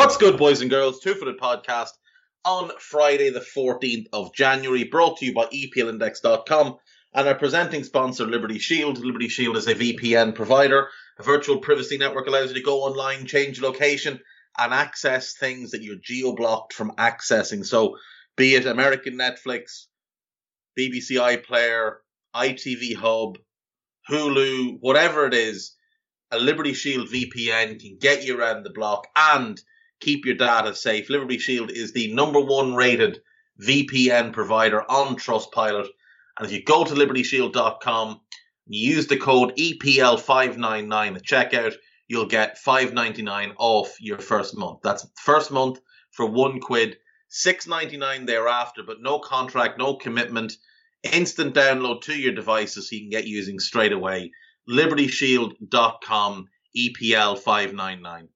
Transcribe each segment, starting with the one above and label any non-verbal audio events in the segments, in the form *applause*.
What's good, boys and girls? Two Footed Podcast on Friday, the 14th of January, brought to you by EPLindex.com and our presenting sponsor, Liberty Shield. Liberty Shield is a VPN provider. A virtual privacy network allows you to go online, change location, and access things that you're geo blocked from accessing. So, be it American Netflix, BBC iPlayer, ITV Hub, Hulu, whatever it is, a Liberty Shield VPN can get you around the block and keep your data safe. Liberty Shield is the number one rated VPN provider on Trustpilot. And if you go to libertyshield.com use the code EPL599 at checkout, you'll get 5.99 off your first month. That's first month for one quid, 6.99 thereafter, but no contract, no commitment. Instant download to your devices so you can get using straight away. libertyshield.com EPL599.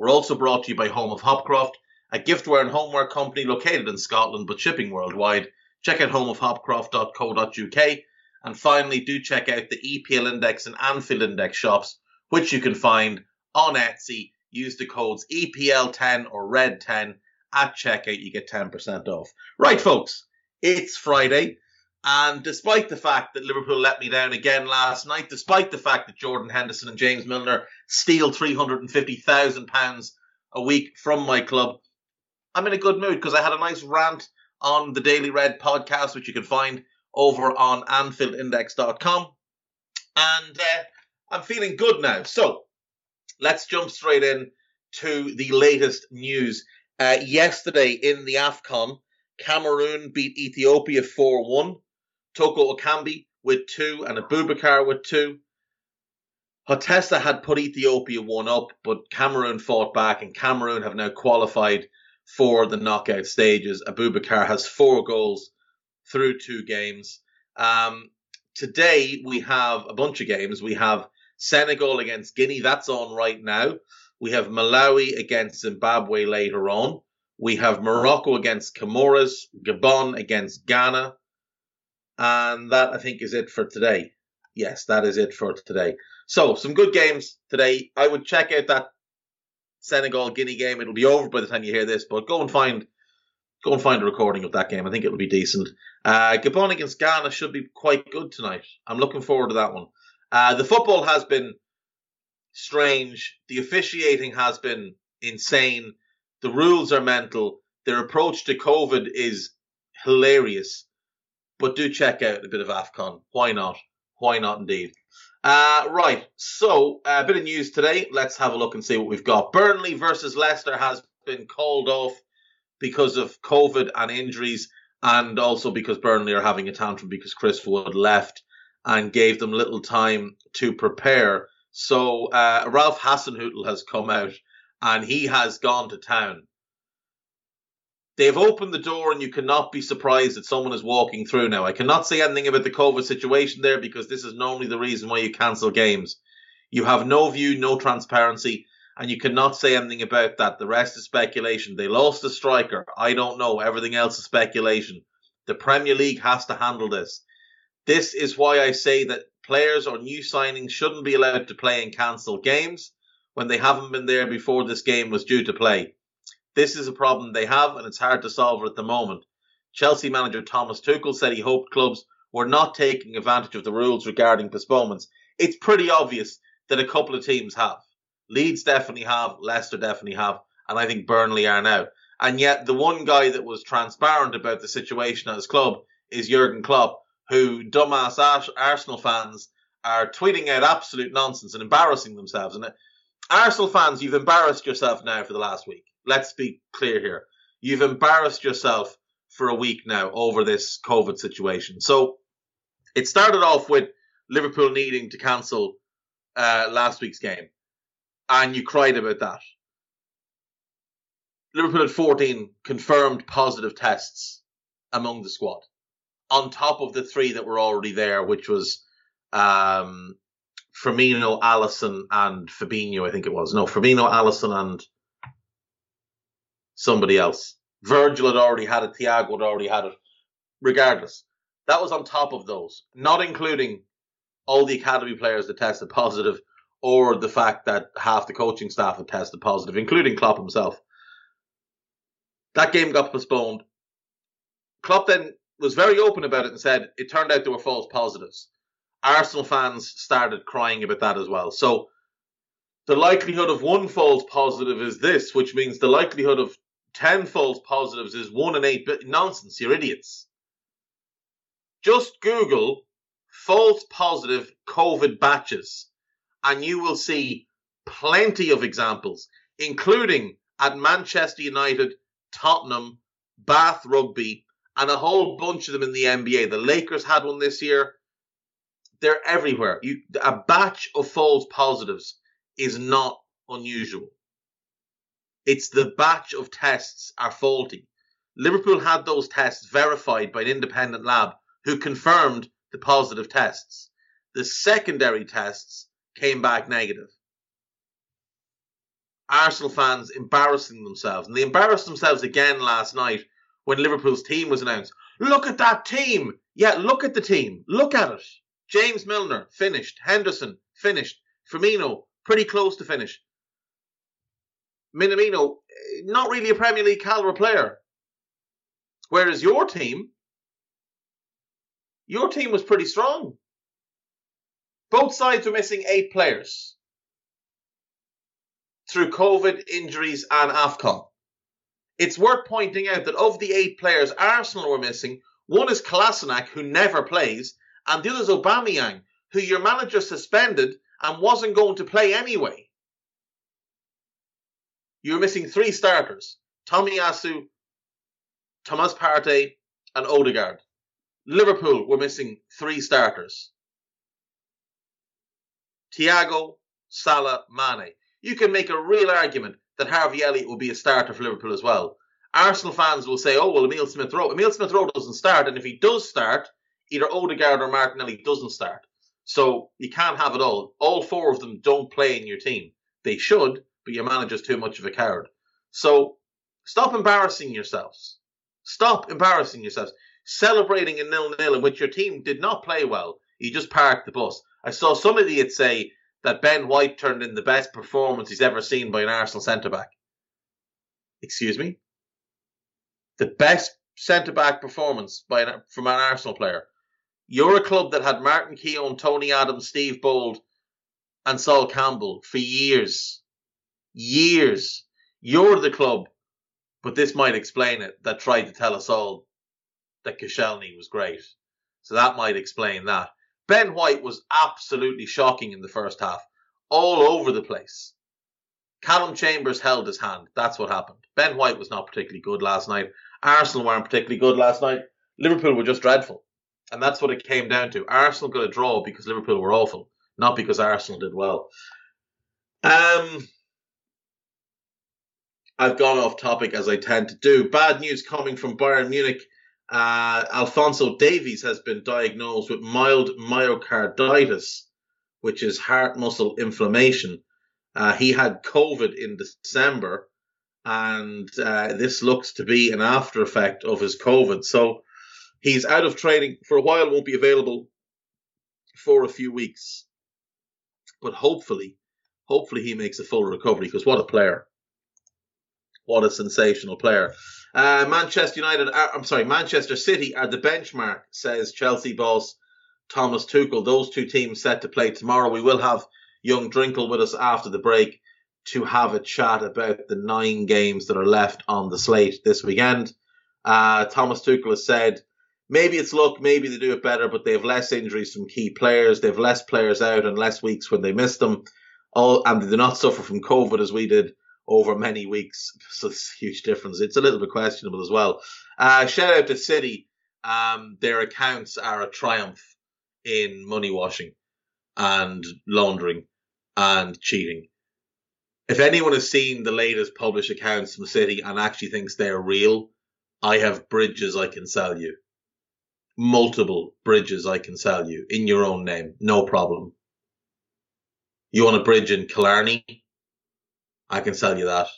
We're also brought to you by Home of Hopcroft, a giftware and homeware company located in Scotland but shipping worldwide. Check out homeofhopcroft.co.uk. And finally, do check out the EPL Index and Anfield Index shops, which you can find on Etsy. Use the codes EPL10 or RED10 at checkout. You get 10% off. Right, folks, it's Friday. And despite the fact that Liverpool let me down again last night, despite the fact that Jordan Henderson and James Milner steal £350,000 a week from my club, I'm in a good mood because I had a nice rant on the Daily Red podcast, which you can find over on AnfieldIndex.com. And uh, I'm feeling good now. So let's jump straight in to the latest news. Uh, yesterday in the AFCON, Cameroon beat Ethiopia 4 1. Toko Ekambi with two and Abubakar with two. Hotessa had put Ethiopia one up, but Cameroon fought back, and Cameroon have now qualified for the knockout stages. Abubakar has four goals through two games. Um, today we have a bunch of games. We have Senegal against Guinea, that's on right now. We have Malawi against Zimbabwe later on. We have Morocco against Comoros, Gabon against Ghana. And that, I think, is it for today. Yes, that is it for today. So, some good games today. I would check out that Senegal Guinea game. It'll be over by the time you hear this, but go and find go and find a recording of that game. I think it'll be decent. Uh, Gabon against Ghana should be quite good tonight. I'm looking forward to that one. Uh, the football has been strange. The officiating has been insane. The rules are mental. Their approach to COVID is hilarious. But do check out a bit of AFCON. Why not? Why not indeed? Uh, right. So, a bit of news today. Let's have a look and see what we've got. Burnley versus Leicester has been called off because of COVID and injuries, and also because Burnley are having a tantrum because Chris Wood left and gave them little time to prepare. So, uh, Ralph Hasenhüttl has come out and he has gone to town They've opened the door and you cannot be surprised that someone is walking through now. I cannot say anything about the COVID situation there because this is normally the reason why you cancel games. You have no view, no transparency, and you cannot say anything about that. The rest is speculation. They lost a striker. I don't know. Everything else is speculation. The Premier League has to handle this. This is why I say that players or new signings shouldn't be allowed to play and cancel games when they haven't been there before this game was due to play. This is a problem they have, and it's hard to solve at the moment. Chelsea manager Thomas Tuchel said he hoped clubs were not taking advantage of the rules regarding postponements. It's pretty obvious that a couple of teams have. Leeds definitely have, Leicester definitely have, and I think Burnley are now. And yet, the one guy that was transparent about the situation at his club is Jurgen Klopp, who dumbass Arsenal fans are tweeting out absolute nonsense and embarrassing themselves. And uh, Arsenal fans, you've embarrassed yourself now for the last week let's be clear here. You've embarrassed yourself for a week now over this COVID situation. So it started off with Liverpool needing to cancel uh, last week's game, and you cried about that. Liverpool had 14 confirmed positive tests among the squad, on top of the three that were already there, which was um, Firmino, Alisson, and Fabinho, I think it was. No, Firmino, Alisson, and somebody else. Virgil had already had it, Thiago had already had it. Regardless, that was on top of those, not including all the academy players that tested positive or the fact that half the coaching staff had tested positive, including Klopp himself. That game got postponed. Klopp then was very open about it and said it turned out there were false positives. Arsenal fans started crying about that as well. So the likelihood of one false positive is this, which means the likelihood of 10 false positives is 1 in 8. But nonsense, you're idiots. Just Google false positive COVID batches and you will see plenty of examples, including at Manchester United, Tottenham, Bath Rugby, and a whole bunch of them in the NBA. The Lakers had one this year. They're everywhere. You, a batch of false positives is not unusual. It's the batch of tests are faulty. Liverpool had those tests verified by an independent lab who confirmed the positive tests. The secondary tests came back negative. Arsenal fans embarrassing themselves. And they embarrassed themselves again last night when Liverpool's team was announced. Look at that team. Yeah, look at the team. Look at it. James Milner, finished. Henderson, finished. Firmino, pretty close to finish. Minamino, not really a Premier League caliber player. Whereas your team, your team was pretty strong. Both sides were missing eight players through COVID, injuries, and AFCON. It's worth pointing out that of the eight players Arsenal were missing, one is Kolasinac, who never plays, and the other is Aubameyang, who your manager suspended and wasn't going to play anyway. You were missing three starters: Tomiyasu, Thomas Partey, and Odegaard. Liverpool were missing three starters. Thiago, Salah, Mane. You can make a real argument that Harvey Elliott will be a starter for Liverpool as well. Arsenal fans will say, oh, well, Emile Smith Rowe. Emile Smith Rowe doesn't start, and if he does start, either Odegaard or Martinelli doesn't start. So you can't have it all. All four of them don't play in your team. They should, but your manager's too much of a coward. So stop embarrassing yourselves. Stop embarrassing yourselves. Celebrating a nil-nil in which your team did not play well. You just parked the bus. I saw some idiot say that Ben White turned in the best performance he's ever seen by an Arsenal centre back. Excuse me? The best centre back performance by an, from an Arsenal player. You're a club that had Martin Keown, Tony Adams, Steve Bould, and Sol Campbell for years. Years. You're the club, but this might explain it, that tried to tell us all that Koscielny was great. So that might explain that. Ben White was absolutely shocking in the first half, all over the place. Calum Chambers held his hand. That's what happened. Ben White was not particularly good last night. Arsenal weren't particularly good last night. Liverpool were just dreadful. And that's what it came down to. Arsenal got a draw because Liverpool were awful, not because Arsenal did well. Um, I've gone off topic as I tend to do. Bad news coming from Bayern Munich. Uh, Alphonso Davies has been diagnosed with mild myocarditis, which is heart muscle inflammation. Uh, he had COVID in December, and uh, this looks to be an after effect of his COVID. So he's out of training for a while, won't be available for a few weeks. But hopefully, hopefully he makes a full recovery because what a player. What a sensational player. Uh, Manchester United, are, I'm sorry, Manchester City are the benchmark, says Chelsea boss Thomas Tuchel. Those two teams set to play tomorrow. We will have young Drinkle with us after the break to have a chat about the nine games that are left on the slate this weekend. Uh, Thomas Tuchel has said maybe it's luck, maybe they do it better, but they have less injuries from key players. They have less players out and less weeks when they miss them. All and they do not suffer from COVID as we did over many weeks. *laughs* So it's a huge difference. It's a little bit questionable as well. Uh, shout out to City. Um, their accounts are a triumph in money washing and laundering and cheating. If anyone has seen the latest published accounts from City and actually thinks they're real, I have bridges I can sell you. Multiple bridges I can sell you in your own name. No problem. You want a bridge in Killarney? I can sell you that.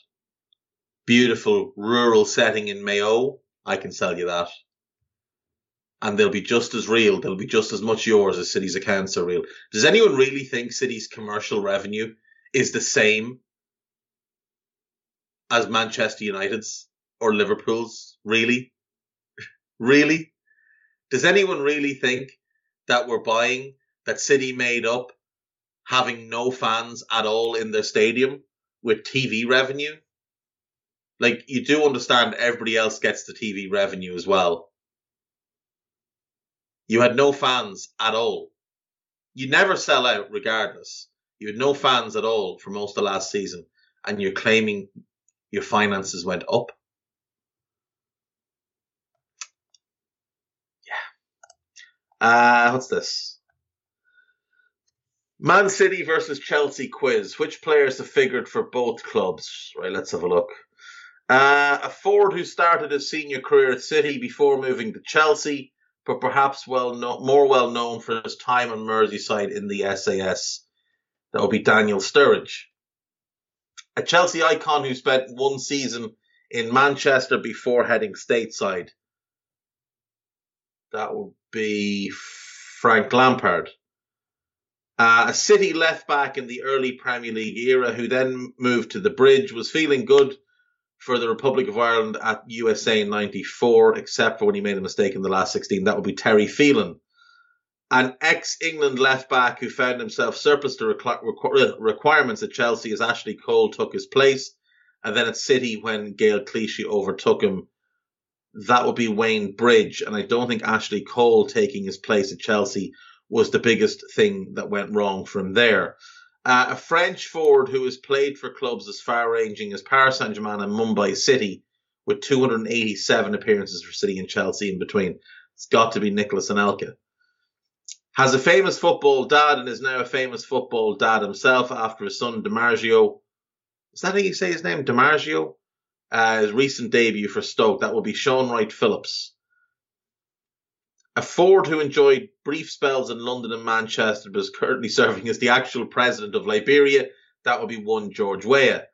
Beautiful rural setting in Mayo? I can sell you that. And they'll be just as real. They'll be just as much yours as City's accounts are real. Does anyone really think City's commercial revenue is the same as Manchester United's or Liverpool's? Really? really? Does anyone really think that we're buying that City made up having no fans at all in their stadium with TV revenue? Like, you do understand everybody else gets the TV revenue as well. You had no fans at all. You never sell out regardless. You had no fans at all for most of last season, and you're claiming your finances went up. Yeah. Uh, what's this? Man City versus Chelsea quiz. Which players have figured for both clubs? Right, let's have a look. Uh, a forward who started his senior career at City before moving to Chelsea, but perhaps well no- more well known for his time on Merseyside in the SAS. That would be Daniel Sturridge. A Chelsea icon who spent one season in Manchester before heading stateside. That would be Frank Lampard. Uh, a City left back in the early Premier League era who then moved to the bridge was feeling good for the Republic of Ireland at USA in 94, except for when he made a mistake in the last 16. That would be Terry Phelan. An ex England left back who found himself surplus to requ- requirements at Chelsea as Ashley Cole took his place. And then at City when Gael Clichy overtook him. That would be Wayne Bridge. And I don't think Ashley Cole taking his place at Chelsea was the biggest thing that went wrong from there. Uh, a French forward who has played for clubs as far ranging as Paris Saint Germain and Mumbai City, with 287 appearances for City and Chelsea in between. It's got to be Nicolas Anelka. Has a famous football dad and is now a famous football dad himself after his son Dimarzio. Is that how you say his name? Dimarzio? Uh, his recent debut for Stoke. That will be Shaun Wright-Phillips a Ford who enjoyed brief spells in London and Manchester but is currently serving as the actual president of Liberia. That would be one George Weah.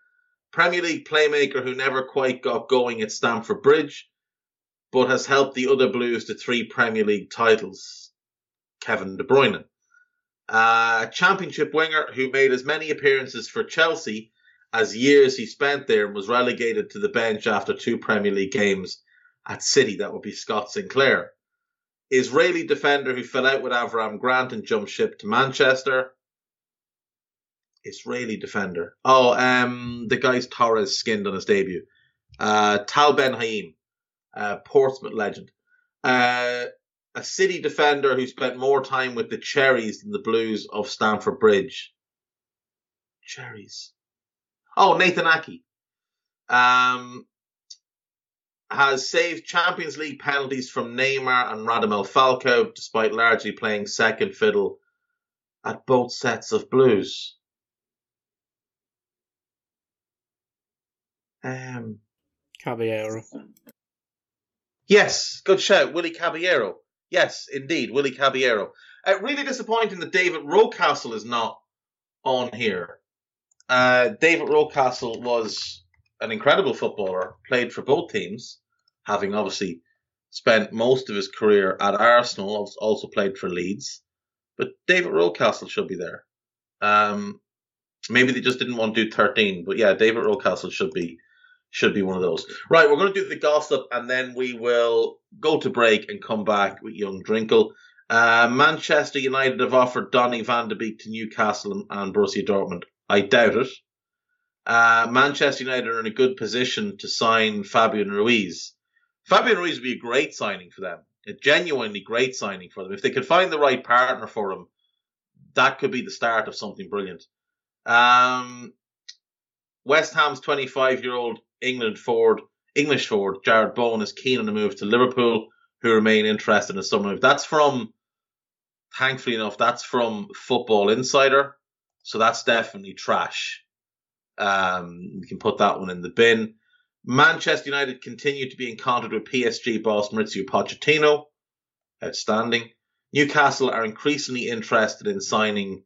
Premier League playmaker who never quite got going at Stamford Bridge, but has helped the other Blues to three Premier League titles. Kevin De Bruyne. Uh, a championship winger who made as many appearances for Chelsea as years he spent there and was relegated to the bench after two Premier League games at City. That would be Scott Sinclair. Israeli defender who fell out with Avram Grant and jumped ship to Manchester. Israeli defender. Oh, um, the guy's Torres skinned on his debut. Uh, Tal Ben Haim, uh, Portsmouth legend. Uh, a City defender who spent more time with the Cherries than the Blues of Stamford Bridge. Cherries. Oh, Nathan Aké. Um, has saved Champions League penalties from Neymar and Radamel Falcao, despite largely playing second fiddle at both sets of Blues. Um, Caballero. Yes, good shout, Willy Caballero. Yes, indeed, Willy Caballero. Uh, really disappointing that David Rocastle is not on here. Uh, David Rocastle was an incredible footballer, played for both teams, having obviously spent most of his career at Arsenal, also played for Leeds. But David Rocastle should be there. Um, maybe they just didn't want to do 13, but yeah, David Rocastle should be should be one of those. Right, we're going to do the gossip and then we will go to break and come back with young Drinkle. Uh, Manchester United have offered Donny van de Beek to Newcastle and, and Borussia Dortmund. I doubt it. Uh, Manchester United are in a good position to sign Fabian Ruiz. Fabian Ruiz would be a great signing for them, a genuinely great signing for them. If they could find the right partner for him, that could be the start of something brilliant. Um, West Ham's 25 year old England forward, English forward, Jarrod Bowen is keen on a move to Liverpool, who remain interested in a summer move. That's from, thankfully enough, that's from Football Insider. So that's definitely trash. Um, you can put that one in the bin. Manchester United continue to be contact with PSG boss Mauricio Pochettino. Outstanding. Newcastle are increasingly interested in signing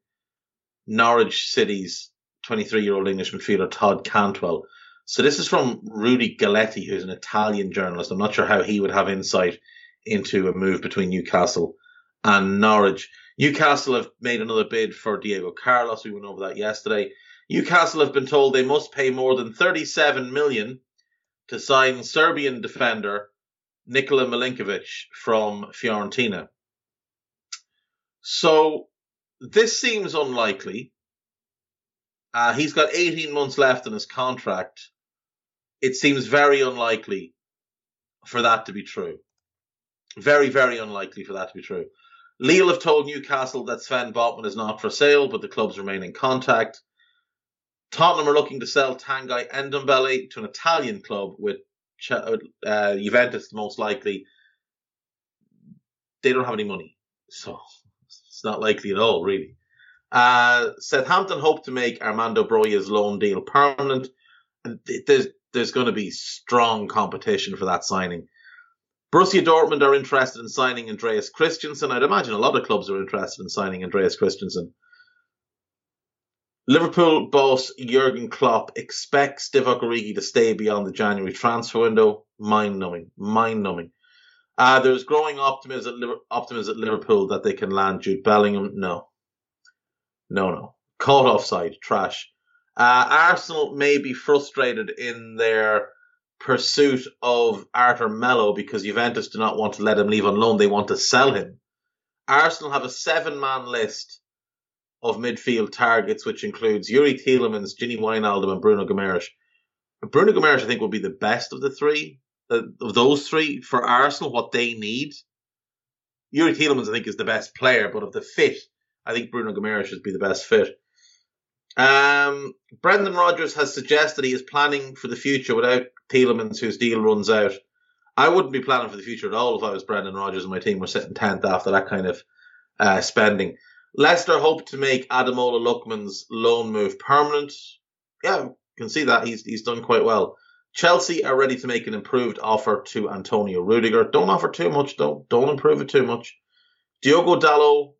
Norwich City's 23 year old English midfielder Todd Cantwell. So this is from Rudy Galetti, who's an Italian journalist. I'm not sure how he would have insight into a move between Newcastle and Norwich. Newcastle have made another bid for Diego Carlos. We went over that yesterday. Newcastle have been told they must pay more than 37 million to sign Serbian defender Nikola Milenkovic from Fiorentina. So this seems unlikely. Uh, he's got 18 months left in his contract. It seems very unlikely for that to be true. Very, very unlikely for that to be true. Lille have told Newcastle that Sven Botman is not for sale, but the clubs remain in contact. Tottenham are looking to sell Tanguy Ndombele to an Italian club with uh, Juventus most likely. They don't have any money, so it's not likely at all, really. Uh, Southampton hope to make Armando Broja's loan deal permanent, and there's there's going to be strong competition for that signing. Borussia Dortmund are interested in signing Andreas Christensen. I'd imagine a lot of clubs are interested in signing Andreas Christensen. Liverpool boss Jurgen Klopp expects Divock Origi to stay beyond the January transfer window. Mind numbing, mind numbing. Uh, there's growing optimism at, optimism at Liverpool that they can land Jude Bellingham. No, no, no. Caught offside, trash. Uh, Arsenal may be frustrated in their pursuit of Arthur Melo because Juventus do not want to let him leave on loan. They want to sell him. Arsenal have a seven man list of midfield targets, which includes Youri Tielemans, Gini Wijnaldum, and Bruno Guimaraes. Bruno Guimaraes, I think, will be the best of the three, uh, of those three for Arsenal, what they need. Youri Tielemans, I think, is the best player, but of the fit, I think Bruno Guimaraes should be the best fit. Um, Brendan Rodgers has suggested he is planning for the future without Tielemans, whose deal runs out. I wouldn't be planning for the future at all if I was Brendan Rodgers and my team were sitting 10th after that kind of uh, spending. Leicester hope to make Ademola Lookman's loan move permanent. Yeah, you can see that he's he's done quite well. Chelsea are ready to make an improved offer to Antonio Rudiger. Don't offer too much though. Don't improve it too much. Diogo Dalot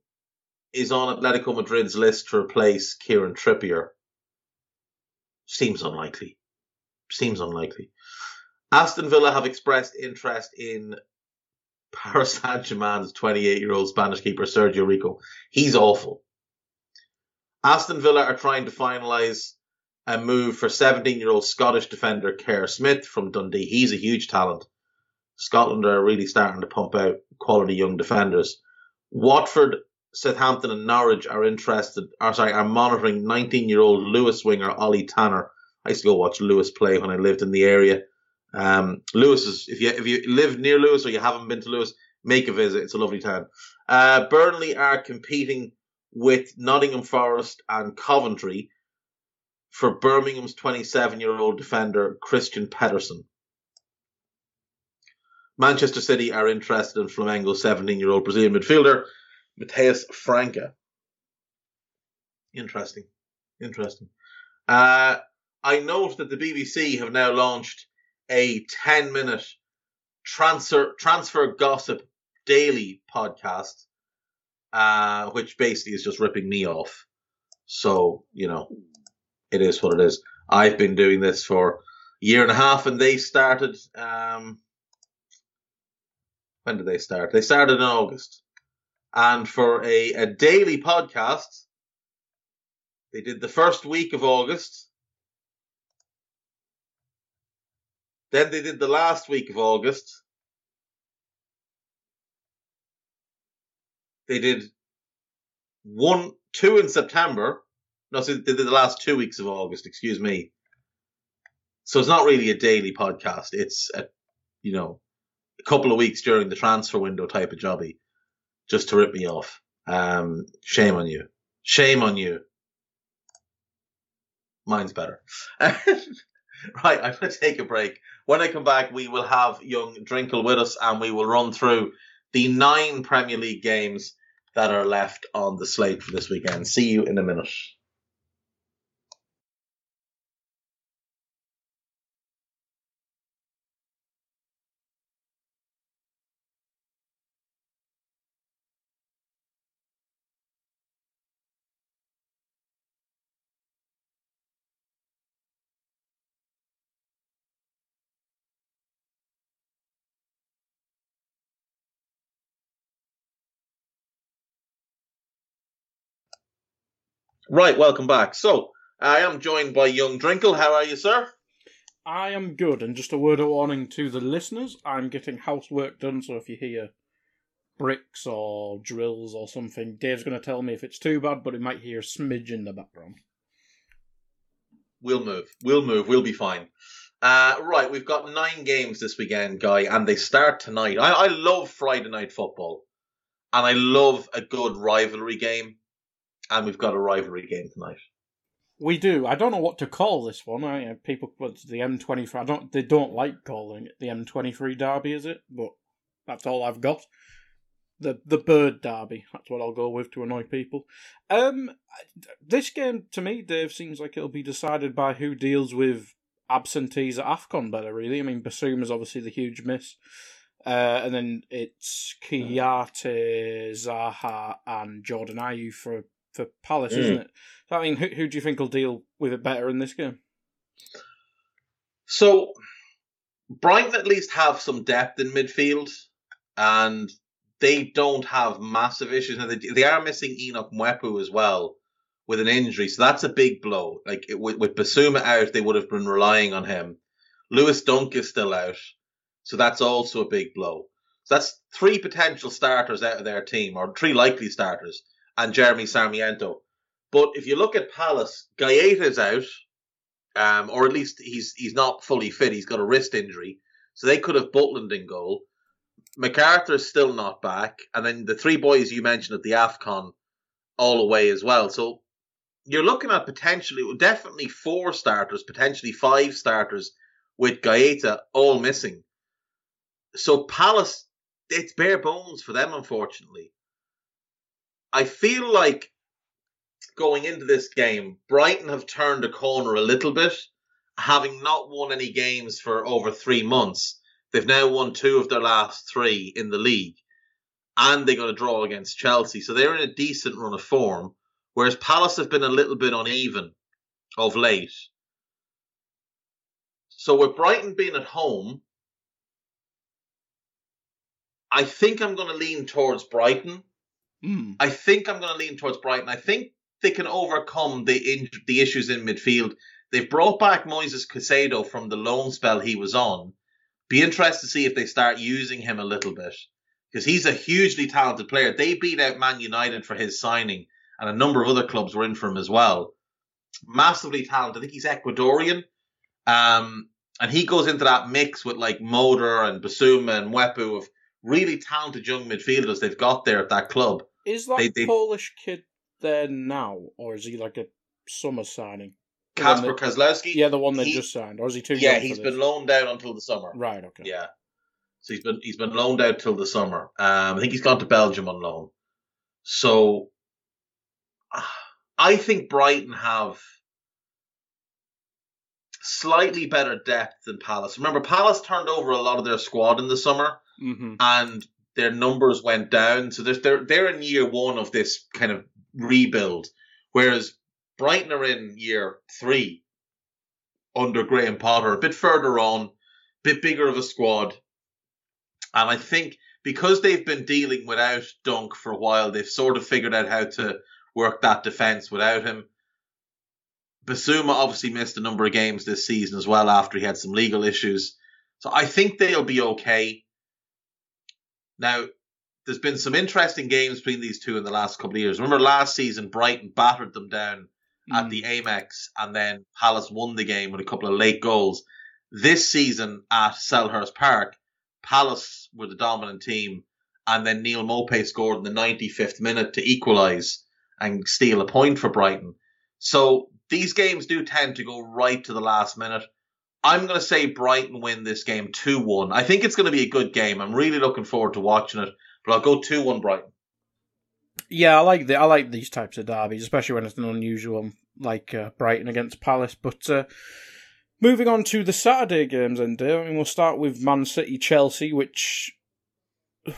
is on Atletico Madrid's list to replace Kieran Trippier. Seems unlikely. Seems unlikely. Aston Villa have expressed interest in Paris Saint Germain's 28 year old Spanish keeper Sergio Rico. He's awful. Aston Villa are trying to finalise a move for 17 year old Scottish defender Kerr Smith from Dundee. He's a huge talent. Scotland are really starting to pump out quality young defenders. Watford, Southampton, and Norwich are interested, or sorry, are monitoring 19 year old Lewes winger Ollie Tanner. I used to go watch Lewes play when I lived in the area. Um, Lewes is if you if you live near Lewes or you haven't been to Lewes, make a visit. It's a lovely town. Uh, Burnley are competing with Nottingham Forest and Coventry for Birmingham's 27 year old defender Kristian Pedersen. Manchester City are interested in Flamengo's 17 year old Brazilian midfielder Mateus Franca. Interesting. Interesting. Uh, I note that the BBC have now launched a 10 minute transfer transfer gossip daily podcast, uh, which basically is just ripping me off. So, you know, it is what it is. I've been doing this for a year and a half and they started, um, when did they start? They started in August. And for a, a daily podcast, they did the first week of August Then they did the last week of August. They did one, two in September. No, so they did the last two weeks of August, excuse me. So it's not really a daily podcast. It's a, you know, a couple of weeks during the transfer window type of jobby just to rip me off. Um, shame on you. Shame on you. Mine's better. *laughs* *laughs* right, I'm going to take a break. When I come back, we will have young Drinkle with us and we will run through the nine Premier League games that are left on the slate for this weekend. See you in a minute. Right, welcome back. So, I am joined by young Drinkle. How are you, sir? I am good, and just a word of warning to the listeners I'm getting housework done, so if you hear bricks or drills or something, Dave's going to tell me if it's too bad, but it might hear a smidge in the background. We'll move. We'll move. We'll be fine. Uh, right, we've got nine games this weekend, Guy, and they start tonight. I, I love Friday night football, and I love a good rivalry game and we've got a rivalry game tonight. We do. I don't know what to call this one. I, people, it's the M23. I don't. They don't like calling it the M23 Derby, is it? But that's all I've got. The the Bird Derby. That's what I'll go with to annoy people. Um, this game to me, Dave, seems like it'll be decided by who deals with absentees at Afcon better. Really, I mean, Bissouma is obviously the huge miss. Uh, and then it's Kouyaté, Zaha, and Jordan Ayew for for Palace, mm. isn't it? So, I mean, who, who do you think will deal with it better in this game? So, Brighton at least have some depth in midfield, and they don't have massive issues. Now, they, they are missing Enoch Mwepu as well with an injury, so that's a big blow. Like it, with, with Bissouma out, they would have been relying on him. Lewis Dunk is still out, so that's also a big blow. So that's three potential starters out of their team, or three likely starters and Jeremy Sarmiento. But if you look at Palace, Guaita's out, um, or at least he's he's not fully fit. He's got a wrist injury, so they could have Butland in goal. McArthur's still not back, and then the three boys you mentioned at the Afcon all away as well. So you're looking at potentially, definitely four starters, potentially five starters with Gaeta all missing. So Palace, it's bare bones for them, unfortunately. I feel like going into this game, Brighton have turned a corner a little bit, having not won any games for over three months. They've now won two of their last three in the league, and they got a draw against Chelsea, so they're in a decent run of form. Whereas Palace have been a little bit uneven of late. So with Brighton being at home, I think I'm going to lean towards Brighton Mm. I think I'm going to lean towards Brighton. I think they can overcome the in, the issues in midfield. They've brought back Moises Caicedo from the loan spell he was on. Be interested to see if they start using him a little bit because he's a hugely talented player. They beat out Man United for his signing, and a number of other clubs were in for him as well. Massively talented. I think he's Ecuadorian. Um, and he goes into that mix with like Moder and Bissouma and Mwepu of really talented young midfielders they've got there at that club. Is that they, they, Polish kid there now, or is he like a summer signing? Kacper Kozlowski? Yeah, the one that he, just signed, or is he too? Yeah, he's been loaned out until the summer. Right. Okay. Yeah. So he's been he's been loaned out till the summer. Um, I think he's gone to Belgium on loan. So *sighs* I think Brighton have slightly better depth than Palace. Remember, Palace turned over a lot of their squad in the summer, mm-hmm. and their numbers went down. So they're, they're in year one of this kind of rebuild, whereas Brighton are in year three under Graham Potter, a bit further on, a bit bigger of a squad, and I think because they've been dealing without Dunk for a while, they've sort of figured out how to work that defense without him. Bissouma obviously missed a number of games this season as well after he had some legal issues. So I think they'll be okay. Now, there's been some interesting games between these two in the last couple of years. Remember last season, Brighton battered them down mm. at the Amex, and then Palace won the game with a couple of late goals. This season at Selhurst Park, Palace were the dominant team, and then Neal Maupay scored in the 95th minute to equalise and steal a point for Brighton. So these games do tend to go right to the last minute. I'm going to say Brighton win this game 2 1. I think it's going to be a good game. I'm really looking forward to watching it, but I'll go 2 1 Brighton. Yeah, I like the I like these types of derbies, especially when it's an unusual one like uh, Brighton against Palace. But uh, moving on to the Saturday games, uh, I mean, we'll start with Man City Chelsea, which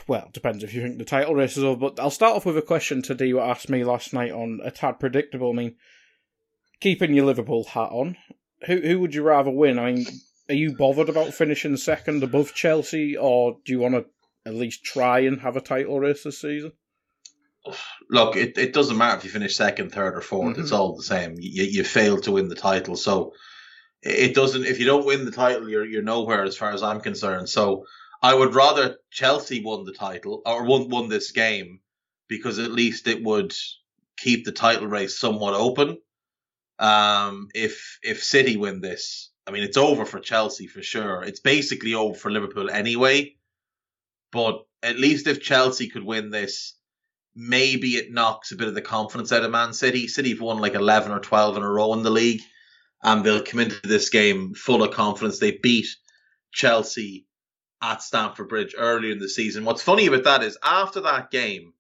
well depends if you think the title race is over. But I'll start off with a question to D. What asked me last night on a tad predictable. I mean, keeping your Liverpool hat on, who who would you rather win? I mean, are you bothered about finishing second above Chelsea, or do you want to at least try and have a title race this season? Look, it, it doesn't matter if you finish second, third, or 4th Mm-hmm. It's all the same. You, you failed to win the title, so it doesn't. If you don't win the title, you're you're nowhere as far as I'm concerned. So I would rather Chelsea won the title or won won this game because at least it would keep the title race somewhat open. Um, if if City win this, I mean it's over for Chelsea for sure. It's basically over for Liverpool anyway. But at least if Chelsea could win this, maybe it knocks a bit of the confidence out of Man City. City have won like eleven or twelve in a row in the league, and they'll come into this game full of confidence. They beat Chelsea at Stamford Bridge earlier in the season. What's funny about that is after that game,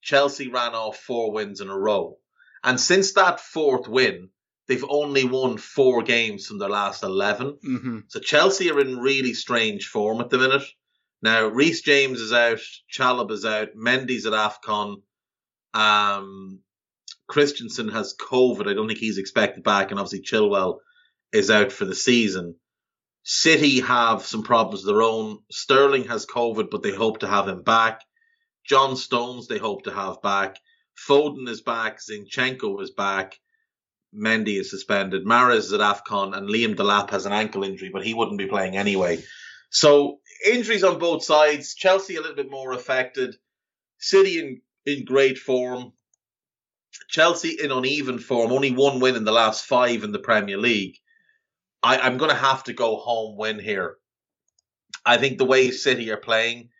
Chelsea ran off four wins in a row. And since that fourth win, they've only won four games from their last 11. Mm-hmm. So Chelsea are in really strange form at the minute. Now, Reece James is out, Chalobah is out, Mendy's at AFCON, um, Christensen has COVID. I don't think he's expected back, and obviously Chilwell is out for the season. City have some problems of their own. Sterling has COVID, but they hope to have him back. John Stones they hope to have back. Foden is back. Zinchenko is back. Mendy is suspended. Mahrez is at AFCON, and Liam Delap has an ankle injury, but he wouldn't be playing anyway. So injuries on both sides. Chelsea a little bit more affected. City in, in great form. Chelsea in uneven form. Only one win in the last five in the Premier League. I, I'm going to have to go home win here. I think the way City are playing,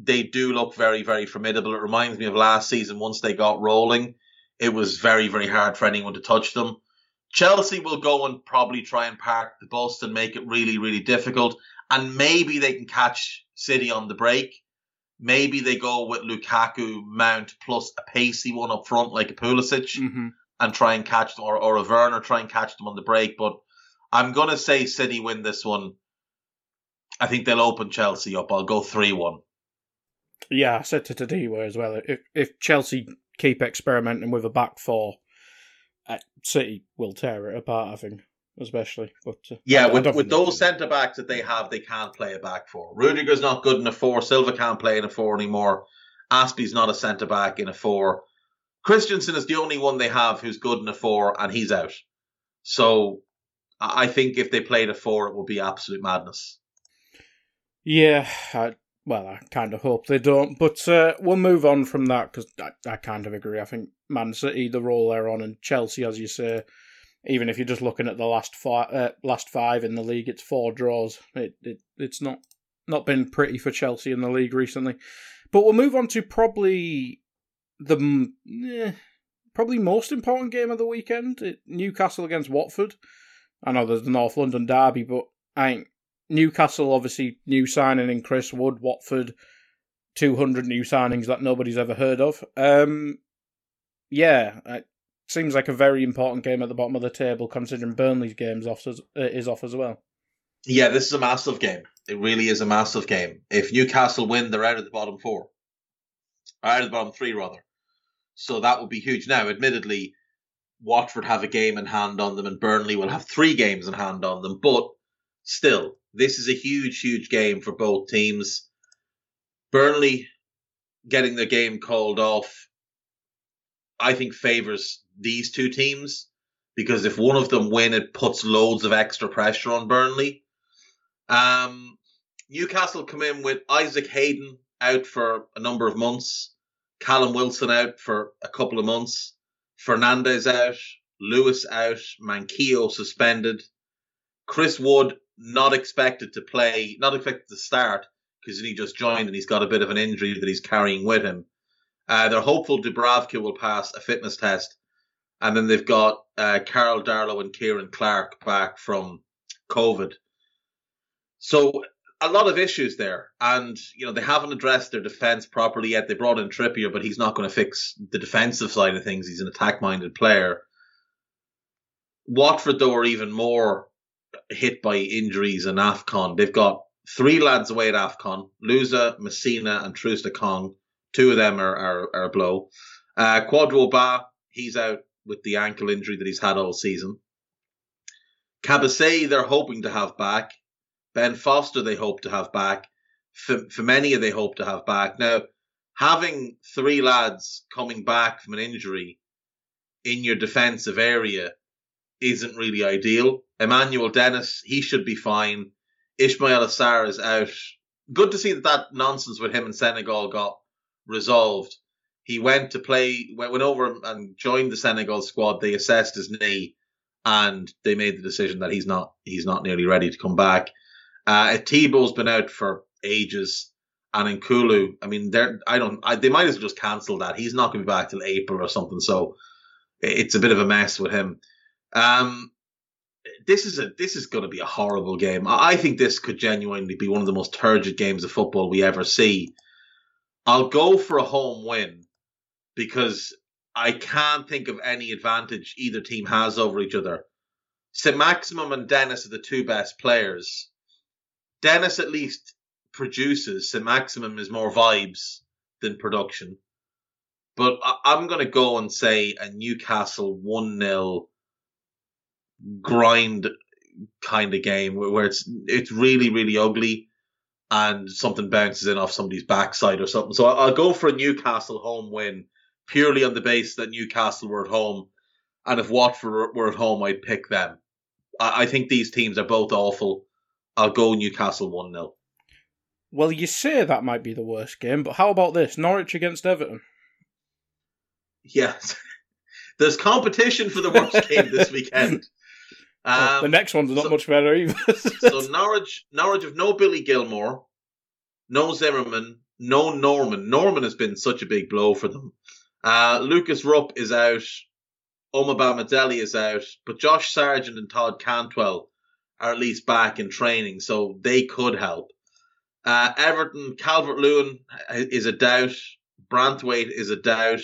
they do look very, very formidable. It reminds me of last season once they got rolling. It was very, very hard for anyone to touch them. Chelsea will go and probably try and park the bus and make it really, really difficult. And maybe they can catch City on the break. Maybe they go with Lukaku, Mount, plus a pacey one up front like a Pulisic Mm-hmm. and try and catch them, or, or a Werner try and catch them on the break. But I'm going to say City win this one. I think they'll open Chelsea up. I'll go 3 1. Yeah, I said to Tadiwa as well. If if Chelsea keep experimenting with a back four, uh, City will tear it apart. I think, especially. But uh, Yeah, I with, don't with those centre backs that they have, they can't play a back four. Rudiger's not good in a four. Silva can't play in a four anymore. Azpi's not a centre back in a four. Christensen is the only one they have who's good in a four, and he's out. So I I think if they played a four, it would be absolute madness. Yeah, I, well, I kind of hope they don't. But uh, we'll move on from that because I, I kind of agree. I think Man City, the roll they're on, and Chelsea, as you say, even if you're just looking at the last five, uh, last five in the league, it's four draws. It, it it's not not been pretty for Chelsea in the league recently. But we'll move on to probably the eh, probably most important game of the weekend: Newcastle against Watford. I know there's the North London derby, but I think Newcastle obviously new signing in Chris Wood. Watford, two hundred new signings that nobody's ever heard of. Um, yeah, it seems like a very important game at the bottom of the table, considering Burnley's game's off uh, is off as well. Yeah, this is a massive game. It really is a massive game. If Newcastle win, they're out of the bottom four. Out of the bottom three, rather. So that would be huge. Now, admittedly, Watford have a game in hand on them, and Burnley will have three games in hand on them. But still, this is a huge, huge game for both teams. Burnley getting the game called off, I think, favours these two teams because if one of them win, it puts loads of extra pressure on Burnley. Um, Newcastle come in with Isaac Hayden out for a number of months, Callum Wilson out for a couple of months, Fernandez out, Lewis out, Manquillo suspended, Chris Wood not expected to play, not expected to start because he just joined and he's got a bit of an injury that he's carrying with him. Uh, they're hopeful Dubravka will pass a fitness test, and then they've got uh, Karl Darlow and Ciaran Clark back from COVID. So a lot of issues there, and you know they haven't addressed their defense properly yet. They brought in Trippier, but he's not going to fix the defensive side of things. He's an attack-minded player. Watford, though, are even more hit by injuries and AFCON. They've got three lads away at AFCON: Louza, Masina, and Troost-Ekong. Two of them are are, are a blow. Uh, Kwadwo Baah, he's out with the ankle injury that he's had all season. Kabasele, they're hoping to have back. Ben Foster, they hope to have back. Femenia, they hope to have back. Now, having three lads coming back from an injury in your defensive area isn't really ideal. Emmanuel Dennis, he should be fine. Ismaila Sarr is out. Good to see that that nonsense with him in Senegal got resolved. He went to play, went over and joined the Senegal squad. They assessed his knee, and they made the decision that he's not he's not nearly ready to come back. Uh, Tebow's been out for ages, and N'Koulou, I mean, they're I don't I, they might as well just cancel that. He's not going to be back till April or something. So it's a bit of a mess with him. Um, this is a this is going to be a horrible game. I, I think this could genuinely be one of the most turgid games of football we ever see. I'll go for a home win because I can't think of any advantage either team has over each other. St. Maximin and Dennis are the two best players. Dennis at least produces. St. Maximin is more vibes than production. But I- am going to go and say a Newcastle 1 0 grind kind of game where it's it's really, really ugly and something bounces in off somebody's backside or something. So I'll go for a Newcastle home win purely on the basis that Newcastle were at home. And if Watford were at home, I'd pick them. I, I think these teams are both awful. I'll go Newcastle 1 0. Well, you say that might be the worst game, but how about this? Norwich against Everton. Yes. *laughs* There's competition for the worst game this *laughs* weekend. Um, the next one's not so, much better either. *laughs* so Norwich, Norwich have no Billy Gilmour, no Zimmermann, no Normann. Normann has been such a big blow for them. Uh, Lukas Rupp is out. Omobamidele is out. But Josh Sargent and Todd Cantwell are at least back in training, so they could help. Uh, Everton, Calvert Lewin is a doubt. Branthwaite is a doubt.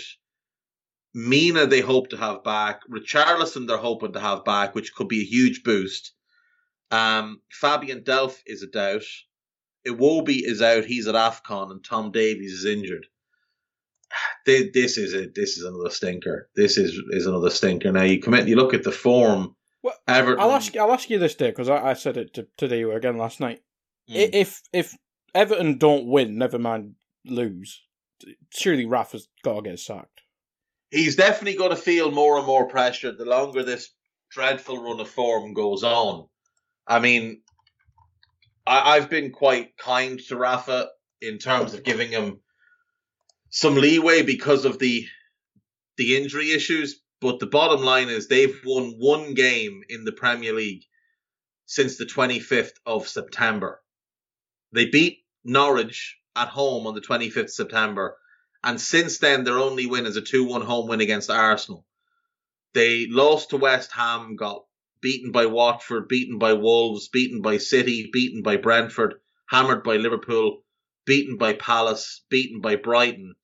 Mina, they hope to have back. Richarlison, they're hoping to have back, which could be a huge boost. Um, Fabian Delph is a doubt. Iwobi is out. He's at AFCON, and Tom Davies is injured *sighs* this is a this is another stinker. This is is another stinker. Now you commit, you look at the form. Well, Everton. I'll ask I'll ask you this day because I, I, said it to, to you again last night. Mm. If if Everton don't win, never mind lose, surely Rafa's got to get sacked. He's definitely going to feel more and more pressure the longer this dreadful run of form goes on. I mean, I, I've been quite kind to Rafa in terms of giving him some leeway because of the the injury issues. But the bottom line is they've won one game in the Premier League since the 25th of September. They beat Norwich at home on the 25th September. And since then, their only win is a 2 1 home win against Arsenal. They lost to West Ham, got beaten by Watford, beaten by Wolves, beaten by City, beaten by Brentford, hammered by Liverpool, beaten by Palace, beaten by Brighton.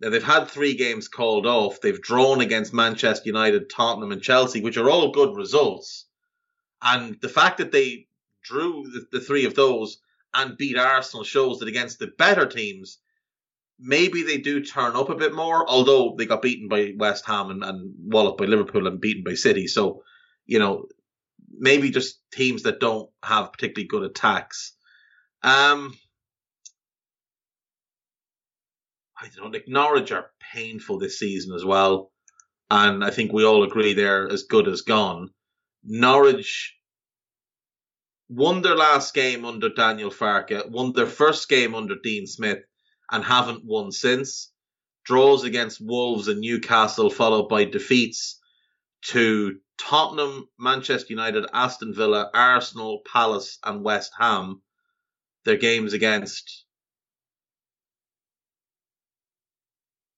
Now they've had three games called off. They've drawn against Manchester United, Tottenham, and Chelsea, which are all good results. And the fact that they drew the, the three of those and beat Arsenal shows that against the better teams, maybe they do turn up a bit more. Although they got beaten by West Ham and, and walloped by Liverpool and beaten by City, so you know maybe just teams that don't have particularly good attacks. Um, I don't know, like Norwich are painful this season as well. And I think we all agree they're as good as gone. Norwich won their last game under Daniel Farke, won their first game under Dean Smith, and haven't won since. Draws against Wolves and Newcastle, followed by defeats to Tottenham, Manchester United, Aston Villa, Arsenal, Palace, and West Ham. Their games against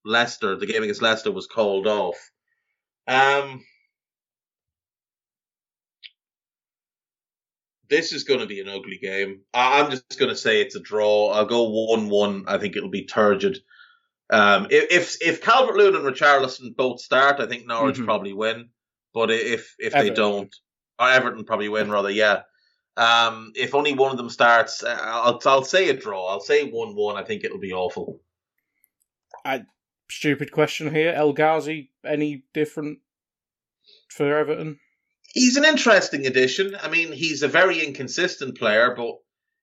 Leicester, the game against Leicester was called off. Um, this is going to be an ugly game. I- I'm just going to say it's a draw. I'll go one-one. I think it'll be turgid. Um, if if, if Calvert Lewin and Richarlison both start, I think Norwich Mhm. probably win. But i- if if they don't, or Everton probably win rather, yeah. Um, if only one of them starts, uh, I'll I'll say a draw. I'll say one-one. I think it'll be awful. Stupid question here. El Ghazi, any different for Everton? He's an interesting addition. I mean, he's a very inconsistent player, but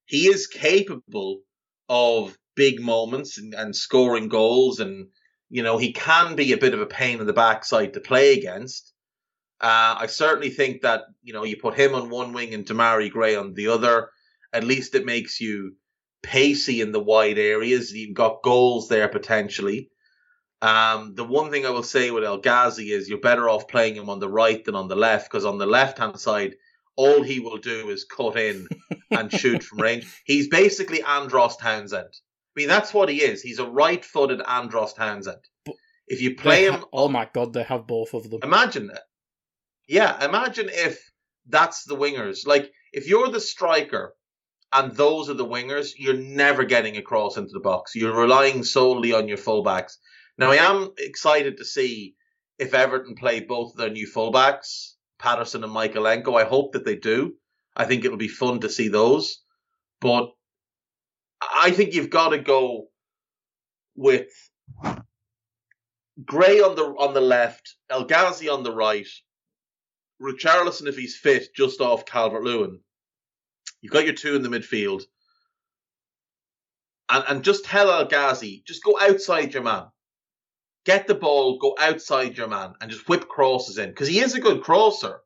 he is capable of big moments and, and scoring goals, and you know he can be a bit of a pain in the backside to play against. Uh, I certainly think that you know you put him on one wing and Demarai Gray on the other. At least it makes you pacey in the wide areas. You've got goals there potentially. Um, the one thing I will say with El Ghazi is you're better off playing him on the right than on the left because on the left hand side, all he will do is cut in and shoot from range. *laughs* He's basically Andros Townsend. I mean, that's what he is. He's a right footed Andros Townsend. But If you play him, ha- oh my god, they have both of them. imagine. Yeah, imagine if that's the wingers. Like, if you're the striker and those are the wingers, you're never getting across into the box. You're relying solely on your fullbacks. Now, I am excited to see if Everton play both of their new fullbacks, Patterson and Mykolenko. I hope that they do. I think it'll be fun to see those. But I think you've got to go with Gray on the on the left, El Ghazi on the right, Richarlison if he's fit, just off Calvert Lewin. You've got your two in the midfield. And and just tell El Ghazi, just go outside your man. Get the ball, go outside your man, and just whip crosses in. Because he is a good crosser.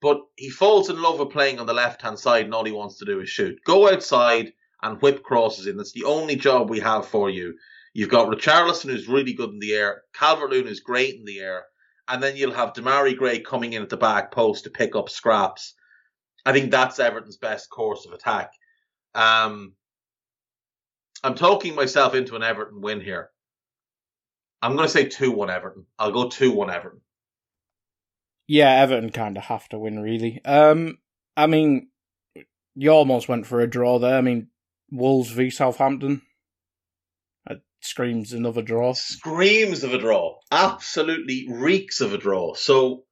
But he falls in love with playing on the left hand side and all he wants to do is shoot. Go outside and whip crosses in. That's the only job we have for you. You've got Richarlison who's really good in the air, Calvert Lewin who's great in the air, and then you'll have Demarai Gray coming in at the back post to pick up scraps. I think that's Everton's best course of attack. Um, I'm talking myself into an Everton win here. I'm going to say 2 1 Everton. I'll go 2 1 Everton. Yeah, Everton kind of have to win, really. Um, I mean, you almost went for a draw there. I mean, Wolves v Southampton. That screams another draw. Screams of a draw. Absolutely reeks of a draw. So,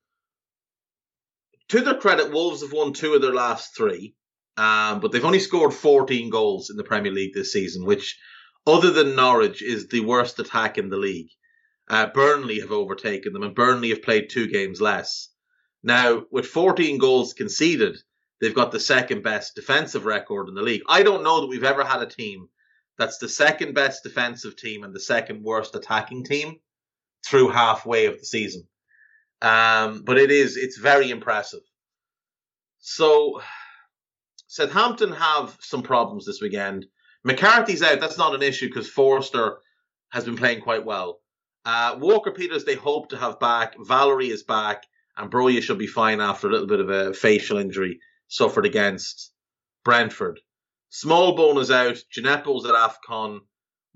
to their credit, Wolves have won two of their last three, um, but they've only scored 14 goals in the Premier League this season, which, other than Norwich, is the worst attack in the league. Uh, Burnley have overtaken them, and Burnley have played two games less. Now, with 14 goals conceded, they've got the second best defensive record in the league. I don't know that we've ever had a team that's the second best defensive team and the second worst attacking team through halfway of the season. Um, but it is, it's very impressive. So, *sighs* Southampton have some problems this weekend. McCarthy's out. That's not an issue because Forster has been playing quite well. Uh, Walker Peters, they hope to have back. Valery is back, and Broja should be fine after a little bit of a facial injury suffered against Brentford. Smallbone is out. Djenepo's at AFCON.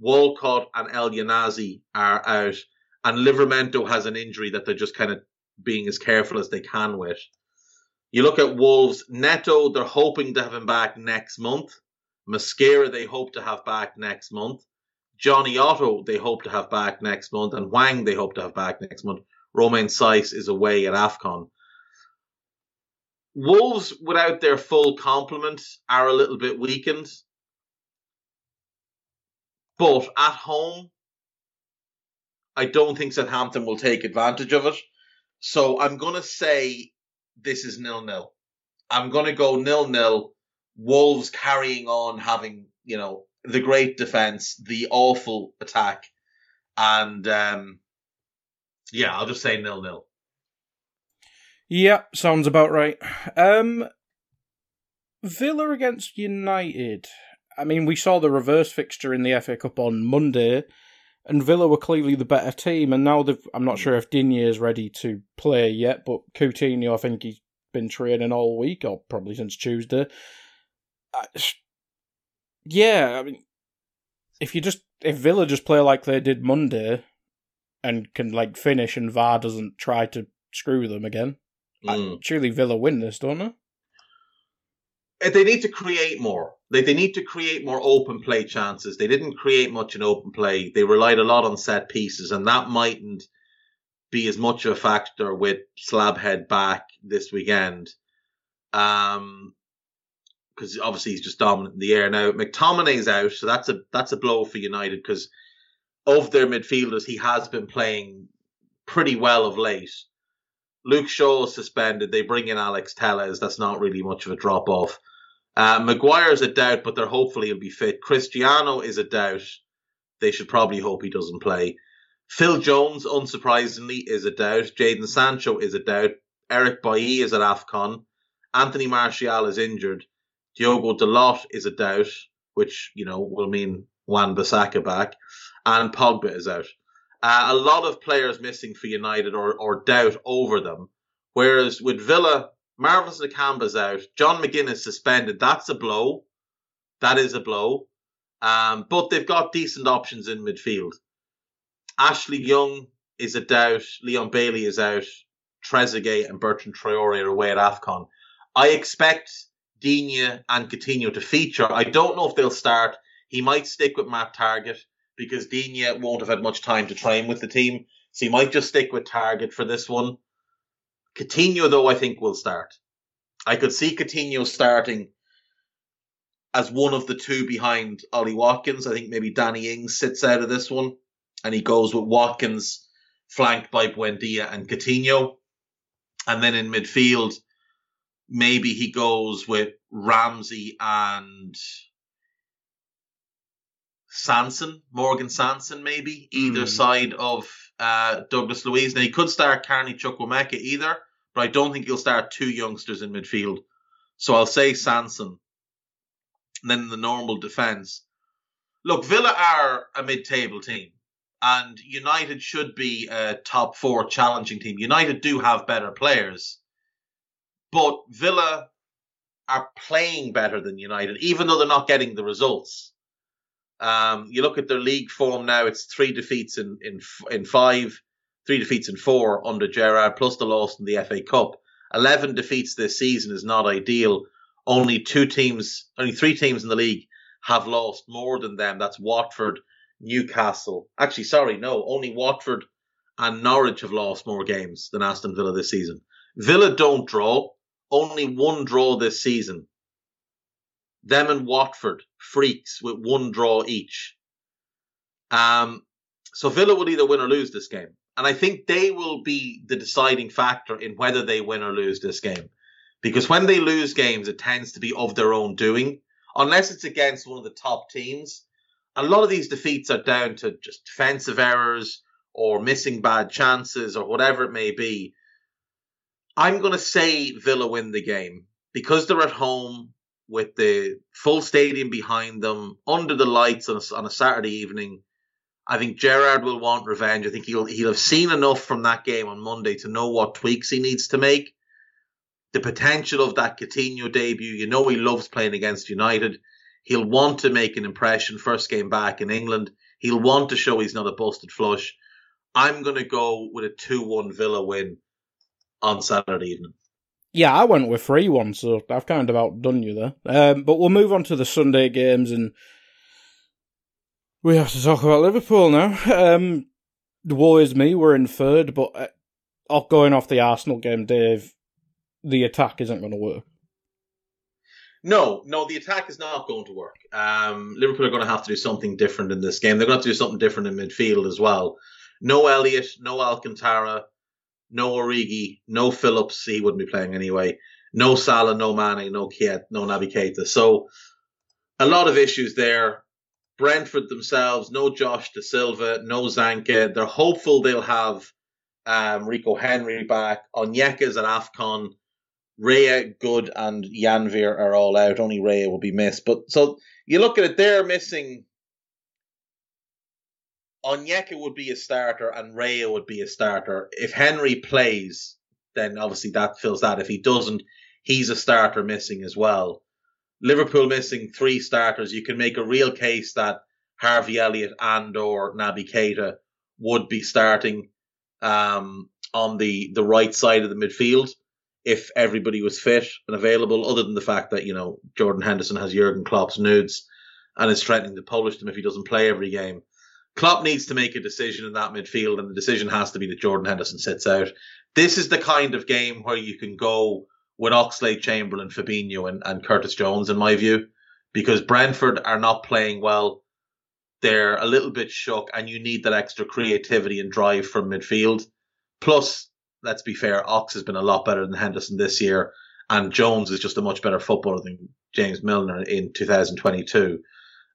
Walcott and Elyounoussi are out. And Livramento has an injury that they're just kind of being as careful as they can with. You look at Wolves. Neto, they're hoping to have him back next month. Mascara, they hope to have back next month. Johnny Otto, they hope to have back next month. And Hwang, they hope to have back next month. Romain Saiss is away at AFCON. Wolves, without their full complement, are a little bit weakened. But at home, I don't think Southampton will take advantage of it. So I'm going to say this is nil nil. I'm going to go nil nil. Wolves carrying on having, you know, the great defense, the awful attack. And, um, yeah, I'll just say nil nil. Yeah, sounds about right. Um, Villa against United. I mean, we saw the reverse fixture in the FA Cup on Monday, and Villa were clearly the better team. And now they've, I'm not sure if Digne is ready to play yet, but Coutinho, I think he's been training all week, or probably since Tuesday. Yeah, I mean, if you just if Villa just play like they did Monday, and can like finish, and VAR doesn't try to screw them again, Mm. I- surely Villa win this, don't they? eh, they need to create more. They, they need to create more open play chances. They didn't create much in open play. They relied a lot on set pieces, and that mightn't be as much of a factor with Slabhead back this weekend. Um, because obviously he's just dominant in the air now. McTominay's out, so that's a that's a blow for United because of their midfielders, he has been playing pretty well of late. Luke Shaw is suspended. They bring in Alex Telles. That's not really much of a drop off. Uh, Maguire's a doubt, but they're hopefully he'll be fit. Cristiano is a doubt. They should probably hope he doesn't play. Phil Jones, unsurprisingly, is a doubt. Jadon Sancho is a doubt. Eric Bailly is at AFCON. Anthony Martial is injured. Diogo Dalot is a doubt, which, you know, will mean Wan Bissaka back. And Pogba is out. Uh, a lot of players missing for United or, or doubt over them. Whereas with Villa, Marvelous Nakamba's out. John McGinn is suspended. That's a blow. That is a blow. Um, but they've got decent options in midfield. Ashley Young is a doubt. Leon Bailey is out. Trezeguet and Bertrand Traore are away at AFCON. I expect Digne and Coutinho to feature. I don't know if they'll start. He might stick with Matt Targett because Digne won't have had much time to train with the team. So he might just stick with Targett for this one. Coutinho, though, I think will start. I could see Coutinho starting as one of the two behind Ollie Watkins. I think maybe Danny Ings sits out of this one and he goes with Watkins flanked by Buendia and Coutinho. And then in midfield, maybe he goes with Ramsey and Sanson, Morgan Sanson, maybe either mm. side of uh, Douglas Luiz. Now he could start Carney Chukwuemeka either, but I don't think he'll start two youngsters in midfield. So I'll say Sanson. And then the normal defence, look, Villa are a mid-table team and United should be a top four challenging team. United do have better players, but Villa are playing better than United, even though they're not getting the results. Um, you look at their league form now; it's three defeats in in in five, three defeats in four under Gerrard, plus the loss in the FA Cup. Eleven defeats this season is not ideal. Only two teams, only three teams in the league have lost more than them. That's Watford Newcastle. Actually, sorry, no, only Watford and Norwich have lost more games than Aston Villa this season. Villa don't draw, only one draw this season. Them and Watford, freaks with one draw each. Um, so Villa will either win or lose this game. And I think they will be the deciding factor in whether they win or lose this game. Because when they lose games, it tends to be of their own doing. Unless it's against one of the top teams, a lot of these defeats are down to just defensive errors or missing bad chances or whatever it may be. I'm going to say Villa win the game because they're at home with the full stadium behind them under the lights on a, on a Saturday evening. I think Gerrard will want revenge. I think he'll he'll have seen enough from that game on Monday to know what tweaks he needs to make. The potential of that Coutinho debut, you know, he loves playing against United. He'll want to make an impression first game back in England. He'll want to show he's not a busted flush. I'm going to go with a 2 1 Villa win on Saturday evening. Yeah, I went with 3 1, so I've kind of outdone you there. Um, but we'll move on to the Sunday games and we have to talk about Liverpool now. Um, worries me, we're in third, but uh, going off the Arsenal game, Dave, the attack isn't going to work. No, no, the attack is not going to work. Um, Liverpool are going to have to do something different in this game. They're going to have to do something different in midfield as well. No Elliot, no Alcantara, no Origi, no Phillips. He wouldn't be playing anyway. No Salah, no Mane, no Kiet, no Naby Keita. So a lot of issues there. Brentford themselves, no Josh Dasilva, no Zanka. They're hopeful they'll have um, Rico Henry back. Onyeka's an AFCON. Raya, Goode, and Janvir are all out. Only Raya will be missed. But so you look at it, they're missing. Onyeka would be a starter and Raya would be a starter. If Henry plays, then obviously that fills that. If he doesn't, he's a starter missing as well. Liverpool missing three starters. You can make a real case that Harvey Elliott and or Naby Keita would be starting um, on the, the right side of the midfield if everybody was fit and available, other than the fact that, you know, Jordan Henderson has Jurgen Klopp's nudes and is threatening to polish them if he doesn't play every game. Klopp needs to make a decision in that midfield, and the decision has to be that Jordan Henderson sits out. This is the kind of game where you can go with Oxlade Chamberlain, Fabinho, and, and Curtis Jones, in my view, because Brentford are not playing well. They're a little bit shook, and you need that extra creativity and drive from midfield. Plus, let's be fair, Ox has been a lot better than Henderson this year, and Jones is just a much better footballer than James Milner in 2022.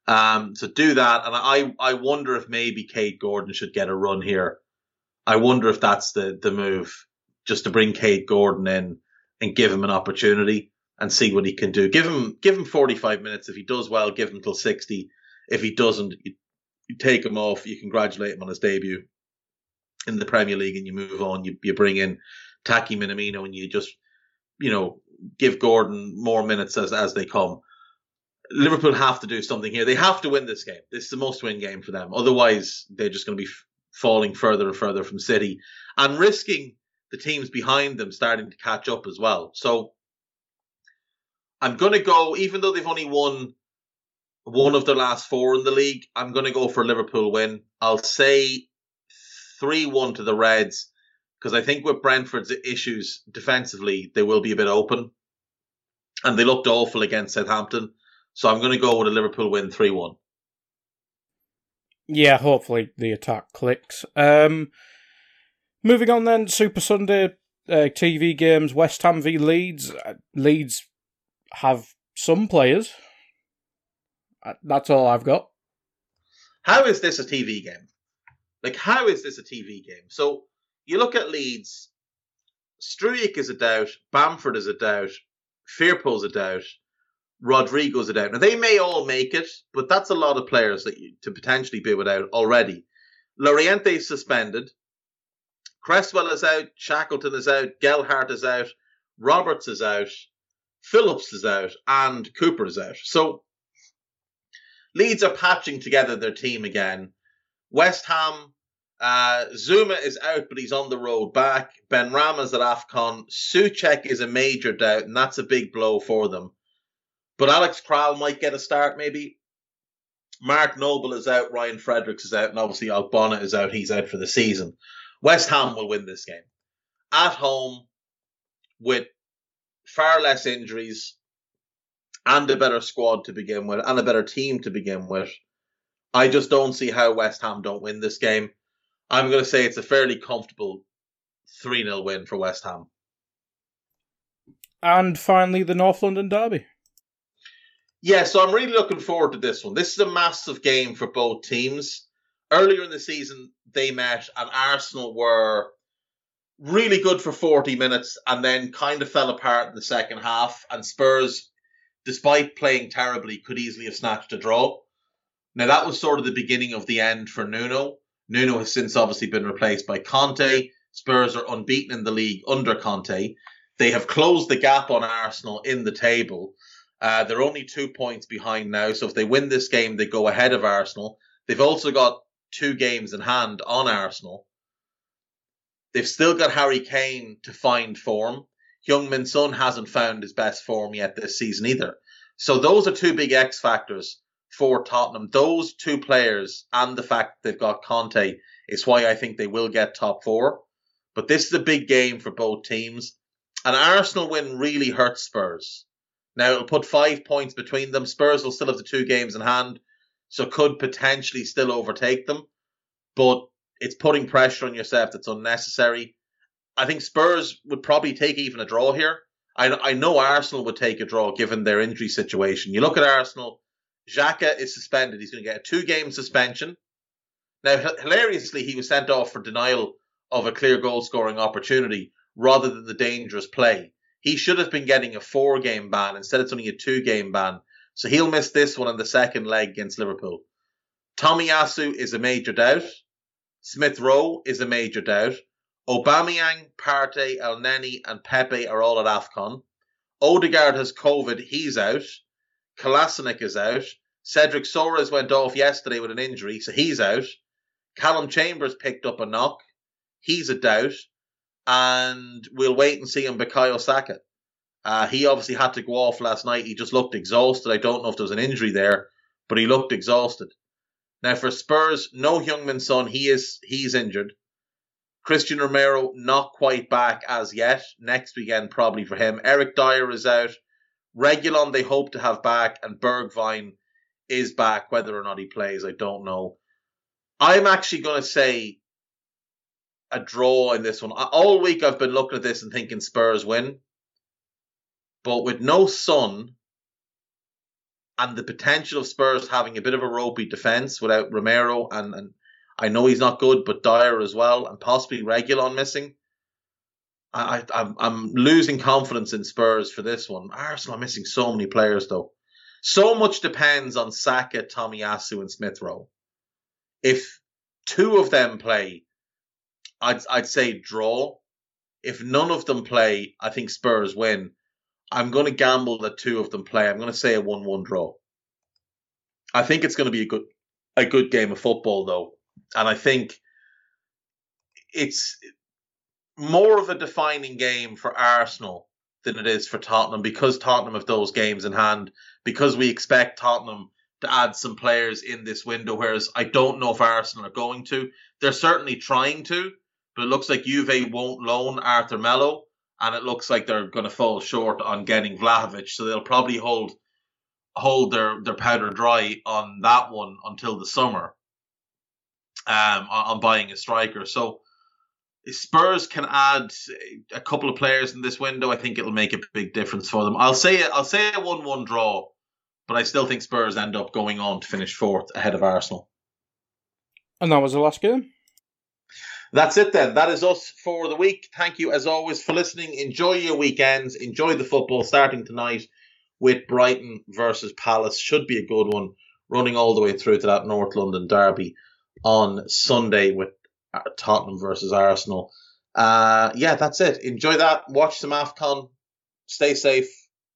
Um, so do that, and I I wonder if maybe Kaide Gordon should get a run here. I wonder if that's the the move, just to bring Kaide Gordon in and give him an opportunity and see what he can do. Give him give him 45 minutes. If he does well, give him till 60. If he doesn't, you, you take him off. You congratulate him on his debut in the Premier League, and you move on. You you bring in Taki Minamino, and you just you know give Gordon more minutes as as they come. Liverpool have to do something here. They have to win this game. This is the most win game for them. Otherwise, they're just going to be f- falling further and further from City and risking the teams behind them starting to catch up as well. So I'm going to go, even though they've only won one of the last four in the league, I'm going to go for Liverpool win. I'll say 3 1 to the Reds because I think with Brentford's issues defensively, they will be a bit open. And they looked awful against Southampton. So I'm going to go with a Liverpool win 3 1. Yeah, hopefully the attack clicks. Um, moving on then, Super Sunday uh, TV games West Ham v Leeds. Uh, Leeds have some players. Uh, that's all I've got. How is this a TV game? Like, how is this a TV game? So you look at Leeds, Struijk is a doubt, Bamford is a doubt, Firpo's a doubt, Rodrigo's a out. Now they may all make it, but that's a lot of players that you, to potentially be without already. Llorente is suspended. Cresswell is out. Shackleton is out. Gelhardt is out. Roberts is out. Phillips is out, and Cooper is out. So Leeds are patching together their team again. West Ham, uh, Zouma is out, but he's on the road back. Benrahma's at AFCON. Soucek is a major doubt, and that's a big blow for them. But Alex Kral might get a start, maybe. Mark Noble is out, Ryan Fredericks is out, and obviously Ogbonna is out. He's out for the season. West Ham will win this game. At home, with far less injuries and a better squad to begin with, and a better team to begin with. I just don't see how West Ham don't win this game. I'm going to say it's a fairly comfortable 3 0 win for West Ham. And finally, the North London Derby. Yeah, so I'm really looking forward to this one. This is a massive game for both teams. Earlier in the season, they met, and Arsenal were really good for 40 minutes and then kind of fell apart in the second half. And Spurs, despite playing terribly, could easily have snatched a draw. Now, that was sort of the beginning of the end for Nuno. Nuno has since obviously been replaced by Conte. Spurs are unbeaten in the league under Conte. They have closed the gap on Arsenal in the table. Uh, they're only two points behind now, so if they win this game, they go ahead of Arsenal. They've also got two games in hand on Arsenal. They've still got Harry Kane to find form. Heung-min Son hasn't found his best form yet this season either. So those are two big X factors for Tottenham. Those two players and the fact they've got Conte is why I think they will get top four. But this is a big game for both teams. An Arsenal win really hurts Spurs. Now it'll put five points between them. Spurs will still have the two games in hand, so could potentially still overtake them. But it's putting pressure on yourself that's unnecessary. I think Spurs would probably take even a draw here. I, I know Arsenal would take a draw given their injury situation. You look at Arsenal, Xhaka is suspended. He's going to get a two game suspension. Now, hilariously, he was sent off for denial of a clear goal scoring opportunity rather than the dangerous play. He should have been getting a four game ban. Instead, it's only a two game ban. So he'll miss this one in the second leg against Liverpool. Tomiyasu is a major doubt. Smith Rowe is a major doubt. Aubameyang, Partey, Elneny, and Pepe are all at AFCON. Odegaard has COVID. He's out. Kolasinac is out. Cedric Soares went off yesterday with an injury, so he's out. Calum Chambers picked up a knock. He's a doubt. And we'll wait and see on Bukayo Saka. Uh, he obviously had to go off last night. He just looked exhausted. I don't know if there was an injury there, but he looked exhausted. Now for Spurs, no Heung-min Son. He is he's injured. Cristian Romero not quite back as yet. Next weekend probably for him. Eric Dier is out. Reguilon they hope to have back, and Bergwijn is back. Whether or not he plays, I don't know. I'm actually going to say a draw in this one. All week I've been looking at this and thinking Spurs win. But with no Son and the potential of Spurs having a bit of a ropey defence without Romero and, and I know he's not good, but Dier as well, and possibly Reguilon missing. I, I, I'm losing confidence in Spurs for this one. Arsenal are missing so many players though. So much depends on Saka, Tomiyasu, and Smith Rowe. If two of them play, I'd I'd say draw. If none of them play, I think Spurs win. I'm going to gamble that two of them play. I'm going to say a one-one draw. I think it's going to be a good a good game of football though, and I think it's more of a defining game for Arsenal than it is for Tottenham because Tottenham have those games in hand. Because we expect Tottenham to add some players in this window, whereas I don't know if Arsenal are going to. They're certainly trying to, but it looks like Juve won't loan Arthur Melo, and it looks like they're going to fall short on getting Vlahovic, so they'll probably hold hold their, their powder dry on that one until the summer. Um, on, on buying a striker, so Spurs can add a couple of players in this window. I think it'll make a big difference for them. I'll say I'll say a one-one draw, but I still think Spurs end up going on to finish fourth ahead of Arsenal. And that was the last game. That's it then. That is us for the week. Thank you as always for listening. Enjoy your weekends. Enjoy the football starting tonight with Brighton versus Palace. Should be a good one. Running all the way through to that North London derby on Sunday with Tottenham versus Arsenal. Uh, yeah, that's it. Enjoy that. Watch some AFCON. Stay safe.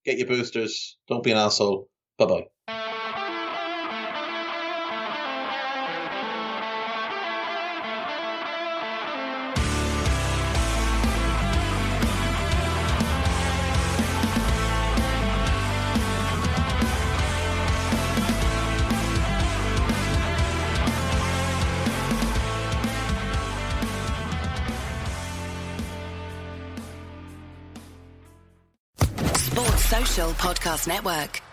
Get your boosters. Don't be an asshole. Bye bye. Podcast Network.